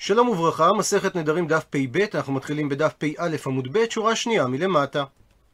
שלום וברכה, מסכת נדרים דף פ"ב, אנחנו מתחילים בדף פ"א עמוד ב', שורה שנייה מלמטה.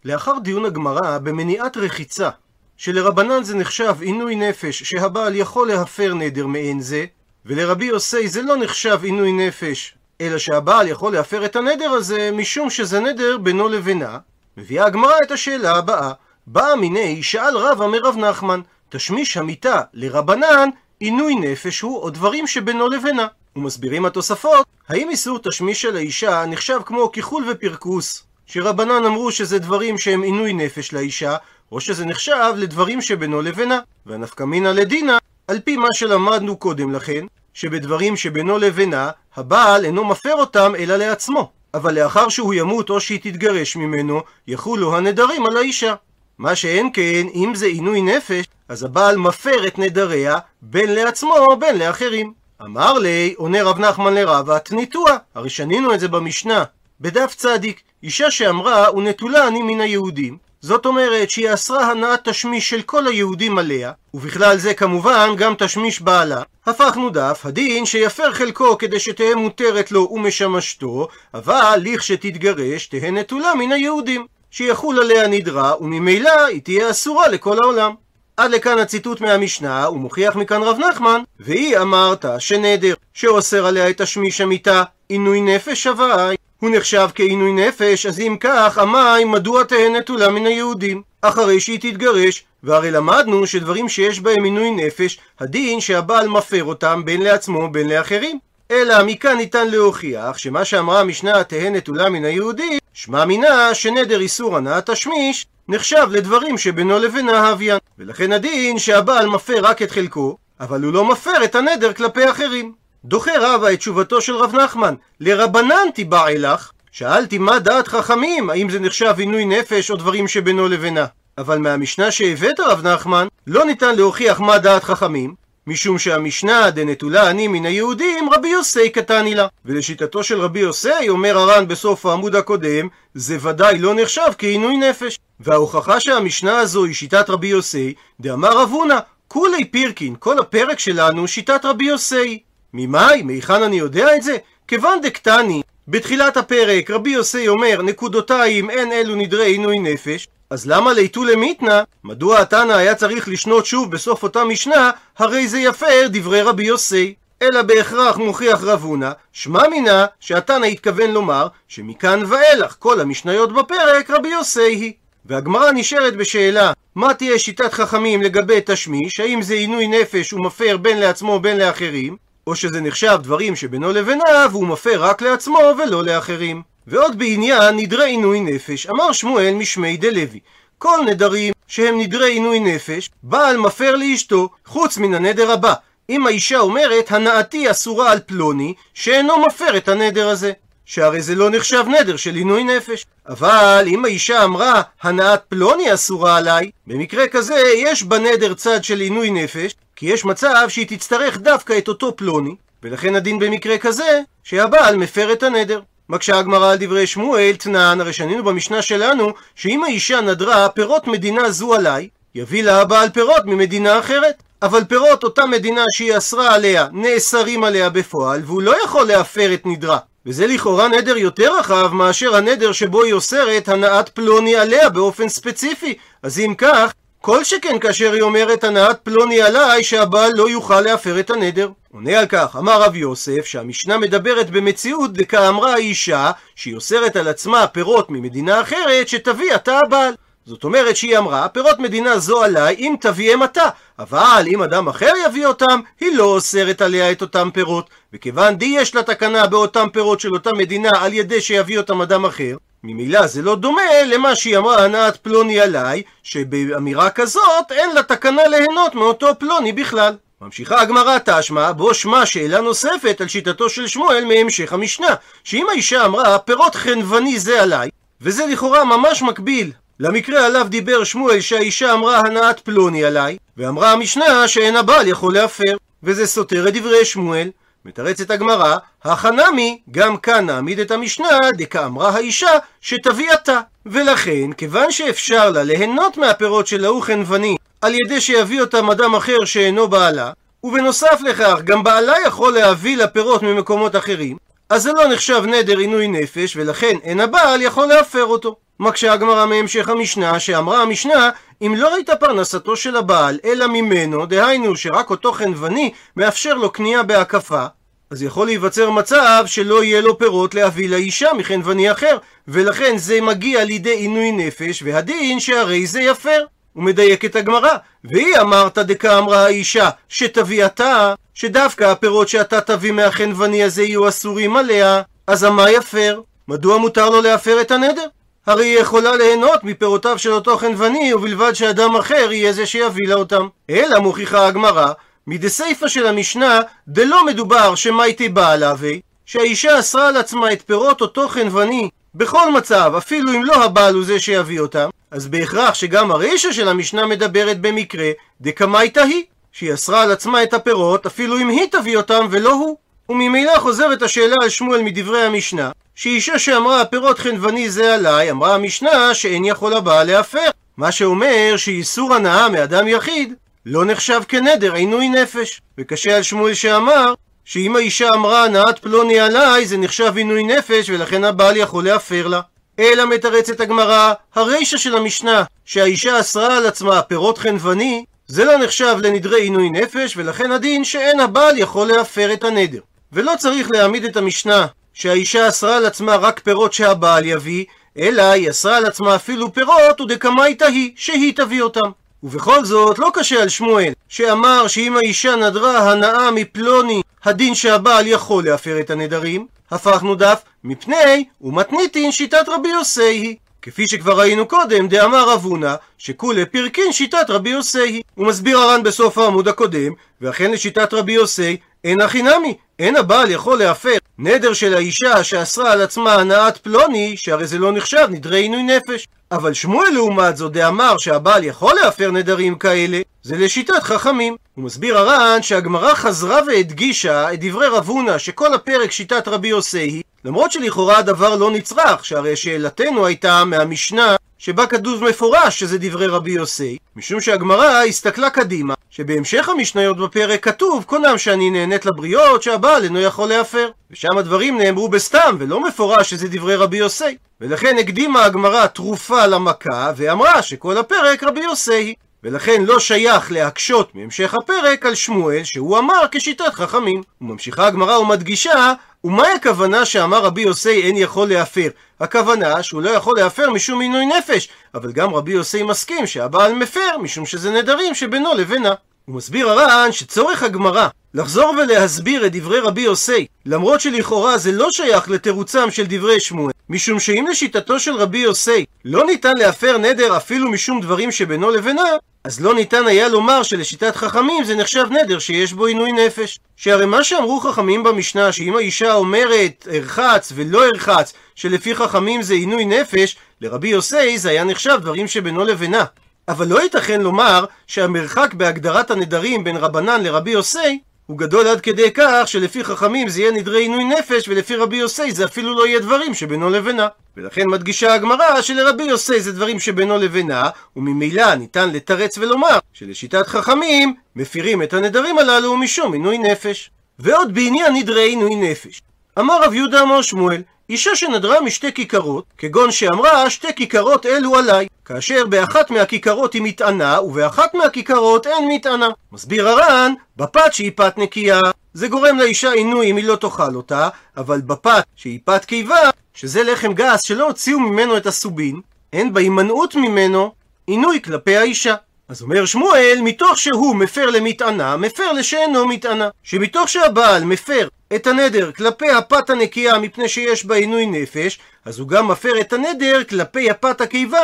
לאחר דיון הגמרא במניעת רחיצה, שלרבנן זה נחשב עינוי נפש שהבעל יכול להפר נדר מעין זה, ולרבי יוסי זה לא נחשב עינוי נפש, אלא שהבעל יכול להפר את הנדר הזה משום שזה נדר בינו לבינה, מביאה הגמרא את השאלה הבאה: באה מיני שאל רבא מרב נחמן, תשמיש המיטה לרבנן עינוי נפש הוא או דברים שבינו לבינה. ומסבירים התוספות, האם איסור תשמיש של האישה נחשב כמו כיחול ופרקוס, שרבנן אמרו שזה דברים שהם עינוי נפש לאישה, או שזה נחשב לדברים שבינו לבינה. והנפקא מינא לדינה, על פי מה שלמדנו קודם לכן, שבדברים שבינו לבינה, הבעל אינו מפר אותם אלא לעצמו. אבל לאחר שהוא ימות או שהיא תתגרש ממנו, יחולו הנדרים על האישה. מה שאין כן, אם זה עינוי נפש, אז הבעל מפר את נדריה, בין לעצמו בין לאחרים. אמר לי, עונה רב נחמן לרבה, תניתוה. הרי שנינו את זה במשנה, בדף צדיק, אישה שאמרה, ונטולה אני מן היהודים. זאת אומרת שהיא אסרה הנעת תשמיש של כל היהודים עליה, ובכלל זה כמובן גם תשמיש בעלה. הפכנו דף, הדין שיפר חלקו כדי שתהא מותרת לו ומשמשתו, אבל לכשתתגרש תהא נטולה מן היהודים. שיחול עליה נדרה, וממילא היא תהיה אסורה לכל העולם. עד לכאן הציטוט מהמשנה, ומוכיח מכאן רב נחמן, והיא אמרת שנדר שאוסר עליה את תשמיש המיטה, עינוי נפש הווי. הוא נחשב כעינוי נפש, אז אם כך, המים מדוע תהא נטולה מן היהודים? אחרי שהיא תתגרש, והרי למדנו שדברים שיש בהם עינוי נפש, הדין שהבעל מפר אותם בין לעצמו בין לאחרים. אלא מכאן ניתן להוכיח שמה שאמרה המשנה תהא נטולה מן היהודים, שמע מינה שנדר איסור הנעת תשמיש נחשב לדברים שבינו לבינה הוויין. ולכן הדין שהבעל מפר רק את חלקו, אבל הוא לא מפר את הנדר כלפי אחרים. דוחה רבא את תשובתו של רב נחמן, לרבנן תיבע אלך, שאלתי מה דעת חכמים, האם זה נחשב עינוי נפש או דברים שבינו לבינה. אבל מהמשנה שהבאת רב נחמן, לא ניתן להוכיח מה דעת חכמים, משום שהמשנה דנטולה אני מן היהודים רבי יוסי קטני לה. ולשיטתו של רבי יוסי, אומר הר"ן בסוף העמוד הקודם, זה ודאי לא נחשב כעינוי נפש. וההוכחה שהמשנה הזו היא שיטת רבי יוסי, דאמר אבונה, כולי פירקין, כל הפרק שלנו שיטת רבי יוסי. ממאי? מהיכן אני יודע את זה? כיוון דקטני, בתחילת הפרק רבי יוסי אומר נקודותיים אין אלו נדרי עינוי נפש אז למה ליטו למיתנה? מדוע התנא היה צריך לשנות שוב בסוף אותה משנה הרי זה יפר דברי רבי יוסי אלא בהכרח מוכיח רב הונא, שמע מינה שהתנא התכוון לומר שמכאן ואילך כל המשניות בפרק רבי יוסי היא. והגמרא נשארת בשאלה מה תהיה שיטת חכמים לגבי תשמיש, האם זה עינוי נפש ומפר בין לעצמו בין לאחרים, או שזה נחשב דברים שבינו לבינה והוא מפר רק לעצמו ולא לאחרים. ועוד בעניין נדרי עינוי נפש, אמר שמואל משמי דלוי כל נדרים שהם נדרי עינוי נפש, בעל מפר לאשתו, חוץ מן הנדר הבא. אם האישה אומרת, הנאתי אסורה על פלוני, שאינו מפר את הנדר הזה. שהרי זה לא נחשב נדר של עינוי נפש. אבל אם האישה אמרה, הנאת פלוני אסורה עליי, במקרה כזה יש בנדר צד של עינוי נפש, כי יש מצב שהיא תצטרך דווקא את אותו פלוני, ולכן הדין במקרה כזה, שהבעל מפר את הנדר. מקשה הגמרא על דברי שמואל, תנן, הרי שנינו במשנה שלנו, שאם האישה נדרה פירות מדינה זו עליי, יביא לה הבעל פירות ממדינה אחרת. אבל פירות אותה מדינה שהיא אסרה עליה, נאסרים עליה בפועל, והוא לא יכול להפר את נדרה. וזה לכאורה נדר יותר רחב מאשר הנדר שבו היא אוסרת הנעת פלוני עליה באופן ספציפי. אז אם כך, כל שכן כאשר היא אומרת הנעת פלוני עליי שהבעל לא יוכל להפר את הנדר. עונה על כך, אמר רב יוסף שהמשנה מדברת במציאות דכאמרה האישה שהיא אוסרת על עצמה פירות ממדינה אחרת שתביא עתה הבעל. זאת אומרת שהיא אמרה, פירות מדינה זו עליי אם תביאם אתה, אבל אם אדם אחר יביא אותם, היא לא אוסרת עליה את אותם פירות. וכיוון די יש לה תקנה באותם פירות של אותה מדינה על ידי שיביא אותם אדם אחר, ממילא זה לא דומה למה שהיא אמרה הנעת פלוני עליי, שבאמירה כזאת אין לה תקנה ליהנות מאותו פלוני בכלל. ממשיכה הגמרא תשמע, בו שמע שאלה נוספת על שיטתו של שמואל מהמשך המשנה, שאם האישה אמרה פירות חנווני זה עליי, וזה לכאורה ממש מקביל למקרה עליו דיבר שמואל שהאישה אמרה הנעת פלוני עליי, ואמרה המשנה שאין הבעל יכול להפר, וזה סותר את דברי שמואל. מתרצת הגמרא, החנמי, גם כאן נעמיד את המשנה, דקאמרה האישה, שתביא אתה. ולכן, כיוון שאפשר לה ליהנות מהפירות של ההוא חנווני, על ידי שיביא אותם אדם אחר שאינו בעלה, ובנוסף לכך גם בעלה יכול להביא לה פירות ממקומות אחרים, אז זה לא נחשב נדר עינוי נפש, ולכן אין הבעל יכול להפר אותו. מקשה הגמרא מהמשך המשנה, שאמרה המשנה, אם לא הייתה פרנסתו של הבעל, אלא ממנו, דהיינו שרק אותו חנווני מאפשר לו קנייה בהקפה, אז יכול להיווצר מצב שלא יהיה לו פירות להביא לאישה מחנווני אחר, ולכן זה מגיע לידי עינוי נפש, והדין שהרי זה יפר. הוא מדייק את הגמרא, והיא אמרת דקאמרה האישה, שתביא אתה, שדווקא הפירות שאתה תביא מהחנווני הזה יהיו אסורים עליה, אז המה יפר? מדוע מותר לו להפר את הנדר? הרי היא יכולה ליהנות מפירותיו של אותו חנווני, ובלבד שאדם אחר יהיה זה שיביא לה אותם. אלא מוכיחה הגמרא, מדסיפא של המשנה, דלא מדובר שמייטי בעל אבי, שהאישה אסרה על עצמה את פירות אותו חנווני בכל מצב, אפילו אם לא הבעל הוא זה שיביא אותם, אז בהכרח שגם הרישא של המשנה מדברת במקרה דקמייתא היא, שהיא אסרה על עצמה את הפירות אפילו אם היא תביא אותם ולא הוא. וממילא חוזרת השאלה על שמואל מדברי המשנה, שאישה שאמרה הפירות חנווני זה עליי, אמרה המשנה שאין יכול הבעל להפר. מה שאומר שאיסור הנאה מאדם יחיד לא נחשב כנדר עינוי נפש. וקשה על שמואל שאמר שאם האישה אמרה הנאת פלוני עליי זה נחשב עינוי נפש ולכן הבעל יכול להפר לה. אלא מתרצת הגמרא, הרישא של המשנה, שהאישה אסרה על עצמה פירות חנווני, זה לא נחשב לנדרי עינוי נפש, ולכן הדין שאין הבעל יכול להפר את הנדר. ולא צריך להעמיד את המשנה שהאישה אסרה על עצמה רק פירות שהבעל יביא, אלא היא אסרה על עצמה אפילו פירות ודקמייתא היא, שהיא תביא אותם. ובכל זאת לא קשה על שמואל, שאמר שאם האישה נדרה הנאה מפלוני, הדין שהבעל יכול להפר את הנדרים, הפכנו דף מפני ומתניתין שיטת רבי יוסי היא. כפי שכבר ראינו קודם, דאמר רב הונא, שכולי פירקין שיטת רבי יוסי היא. הוא מסביר הר"ן בסוף העמוד הקודם, ואכן לשיטת רבי יוסי אין הכי נמי, אין הבעל יכול להפר נדר של האישה שאסרה על עצמה הנאת פלוני, שהרי זה לא נחשב נדרי עינוי נפש. אבל שמואל לעומת זאת דאמר שהבעל יכול להפר נדרים כאלה, זה לשיטת חכמים. הוא מסביר הר"ן שהגמרא חזרה והדגישה את דברי רב הונא שכל הפרק שיטת רבי יוסי היא, למרות שלכאורה הדבר לא נצרך, שהרי שאלתנו הייתה מהמשנה שבה כתוב מפורש שזה דברי רבי יוסי, משום שהגמרא הסתכלה קדימה, שבהמשך המשניות בפרק כתוב קונם שאני נהנית לבריות שהבעל אינו יכול להפר. ושם הדברים נאמרו בסתם ולא מפורש שזה דברי רבי יוסי. ולכן הקדימה הגמרא תרופה למכה ואמרה שכל הפרק רבי יוסי. ולכן לא שייך להקשות מהמשך הפרק על שמואל שהוא אמר כשיטת חכמים. וממשיכה הגמרא ומדגישה ומהי הכוונה שאמר רבי יוסי אין יכול להפר? הכוונה שהוא לא יכול להפר משום עינוי נפש, אבל גם רבי יוסי מסכים שהבעל מפר משום שזה נדרים שבינו לבינה. הוא מסביר הר"ן שצורך הגמרא לחזור ולהסביר את דברי רבי יוסי, למרות שלכאורה זה לא שייך לתירוצם של דברי שמואל, משום שאם לשיטתו של רבי יוסי לא ניתן להפר נדר אפילו משום דברים שבינו לבינה, אז לא ניתן היה לומר שלשיטת חכמים זה נחשב נדר שיש בו עינוי נפש. שהרי מה שאמרו חכמים במשנה, שאם האישה אומרת ארחץ ולא ארחץ, שלפי חכמים זה עינוי נפש, לרבי יוסי זה היה נחשב דברים שבינו לבינה. אבל לא ייתכן לומר שהמרחק בהגדרת הנדרים בין רבנן לרבי יוסי הוא גדול עד כדי כך שלפי חכמים זה יהיה נדרי עינוי נפש ולפי רבי יוסי זה אפילו לא יהיה דברים שבינו לבינה. ולכן מדגישה הגמרא שלרבי יוסי זה דברים שבינו לבינה וממילא ניתן לתרץ ולומר שלשיטת חכמים מפירים את הנדרים הללו משום עינוי נפש. ועוד בעניין נדרי עינוי נפש. אמר רב יהודה אמר שמואל אישה שנדרה משתי כיכרות, כגון שאמרה שתי כיכרות אלו עליי, כאשר באחת מהכיכרות היא מטענה, ובאחת מהכיכרות אין מטענה. מסביר הר"ן, בפת שהיא פת נקייה, זה גורם לאישה עינוי אם היא לא תאכל אותה, אבל בפת שהיא פת קיבה, שזה לחם גס שלא הוציאו ממנו את הסובין, אין בהימנעות ממנו עינוי כלפי האישה. אז אומר שמואל, מתוך שהוא מפר למטענה, מפר לשאינו מטענה. שמתוך שהבעל מפר את הנדר כלפי הפת הנקייה מפני שיש בה עינוי נפש, אז הוא גם מפר את הנדר כלפי הפת הקיבה,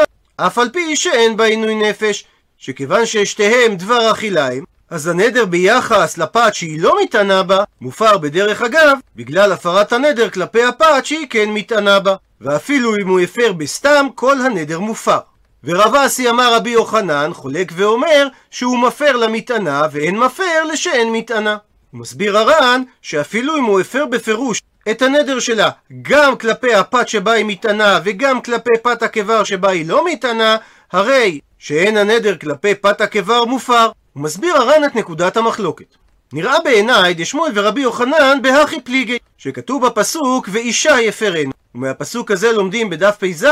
אף על פי שאין בה עינוי נפש. שכיוון ששתיהם דבר אכיליים, אז הנדר ביחס לפת שהיא לא מתענה בה, מופר בדרך אגב, בגלל הפרת הנדר כלפי הפת שהיא כן מתענה בה. ואפילו אם הוא הפר בסתם, כל הנדר מופר. ורב אסי אמר רבי יוחנן, חולק ואומר שהוא מפר למטענה ואין מפר לשאין מטענה. הוא מסביר הר"ן שאפילו אם הוא הפר בפירוש את הנדר שלה גם כלפי הפת שבה היא מטענה וגם כלפי פת הקבר שבה היא לא מטענה, הרי שאין הנדר כלפי פת הקבר מופר. הוא מסביר הר"ן את נקודת המחלוקת. נראה בעיניי דשמואל ורבי יוחנן בהכי פליגי, שכתוב בפסוק ואישה יפרנו. ומהפסוק הזה לומדים בדף פ"ז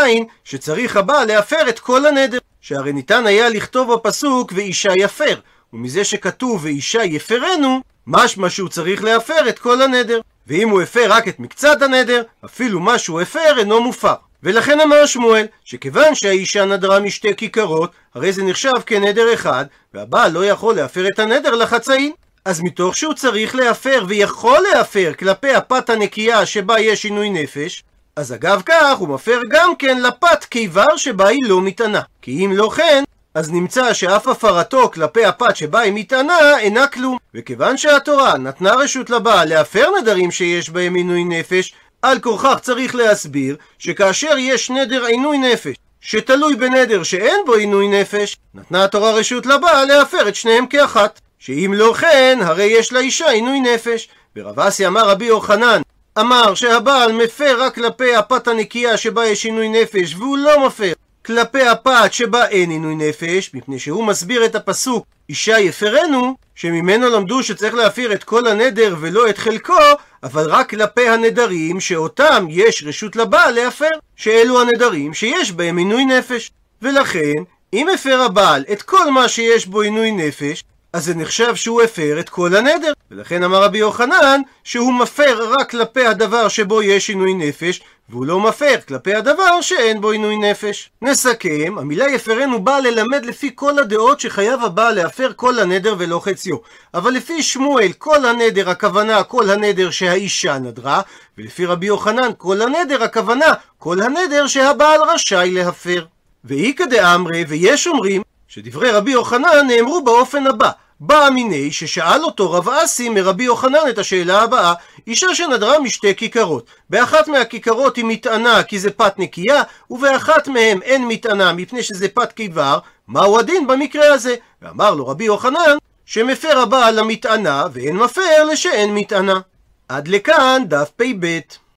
שצריך הבעל להפר את כל הנדר. שהרי ניתן היה לכתוב בפסוק ואישה יפר, ומזה שכתוב ואישה יפרנו, משמע שהוא צריך להפר את כל הנדר. ואם הוא הפר רק את מקצת הנדר, אפילו מה שהוא הפר אינו מופר. ולכן אמר שמואל, שכיוון שהאישה נדרה משתי כיכרות, הרי זה נחשב כנדר אחד, והבעל לא יכול להפר את הנדר לחצאין. אז מתוך שהוא צריך להפר ויכול להפר כלפי הפת הנקייה שבה יש עינוי נפש, אז אגב כך הוא מפר גם כן לפת קיבר שבה היא לא מטענה. כי אם לא כן, אז נמצא שאף הפרתו כלפי הפת שבה היא מטענה אינה כלום. וכיוון שהתורה נתנה רשות לבעל להפר נדרים שיש בהם עינוי נפש, על כורכך צריך להסביר שכאשר יש נדר עינוי נפש שתלוי בנדר שאין בו עינוי נפש, נתנה התורה רשות לבעל להפר את שניהם כאחת. שאם לא כן, הרי יש לאישה עינוי נפש. ורב אסי אמר רבי יוחנן, אמר שהבעל מפר רק כלפי הפת הנקייה שבה יש עינוי נפש, והוא לא מפר כלפי הפת שבה אין עינוי נפש, מפני שהוא מסביר את הפסוק אישה יפרנו, שממנו למדו שצריך להפיר את כל הנדר ולא את חלקו, אבל רק כלפי הנדרים שאותם יש רשות לבעל להפר, שאלו הנדרים שיש בהם עינוי נפש. ולכן, אם הפר הבעל את כל מה שיש בו עינוי נפש, אז זה נחשב שהוא הפר את כל הנדר. ולכן אמר רבי יוחנן שהוא מפר רק כלפי הדבר שבו יש עינוי נפש, והוא לא מפר כלפי הדבר שאין בו עינוי נפש. נסכם, המילה יפרנו באה ללמד לפי כל הדעות שחייב הבעל להפר כל הנדר ולא חציו. אבל לפי שמואל, כל הנדר הכוונה כל הנדר שהאישה נדרה, ולפי רבי יוחנן, כל הנדר הכוונה כל הנדר שהבעל רשאי להפר. ואיכא דאמרי, ויש אומרים, שדברי רבי יוחנן נאמרו באופן הבא. בא מיני ששאל אותו רב אסי מרבי יוחנן את השאלה הבאה אישה שנדרה משתי כיכרות באחת מהכיכרות היא מטענה כי זה פת נקייה ובאחת מהם אין מטענה מפני שזה פת קיבר מהו הדין במקרה הזה? ואמר לו רבי יוחנן שמפר הבעל למטענה ואין מפר לשאין מטענה. עד לכאן דף פ"ב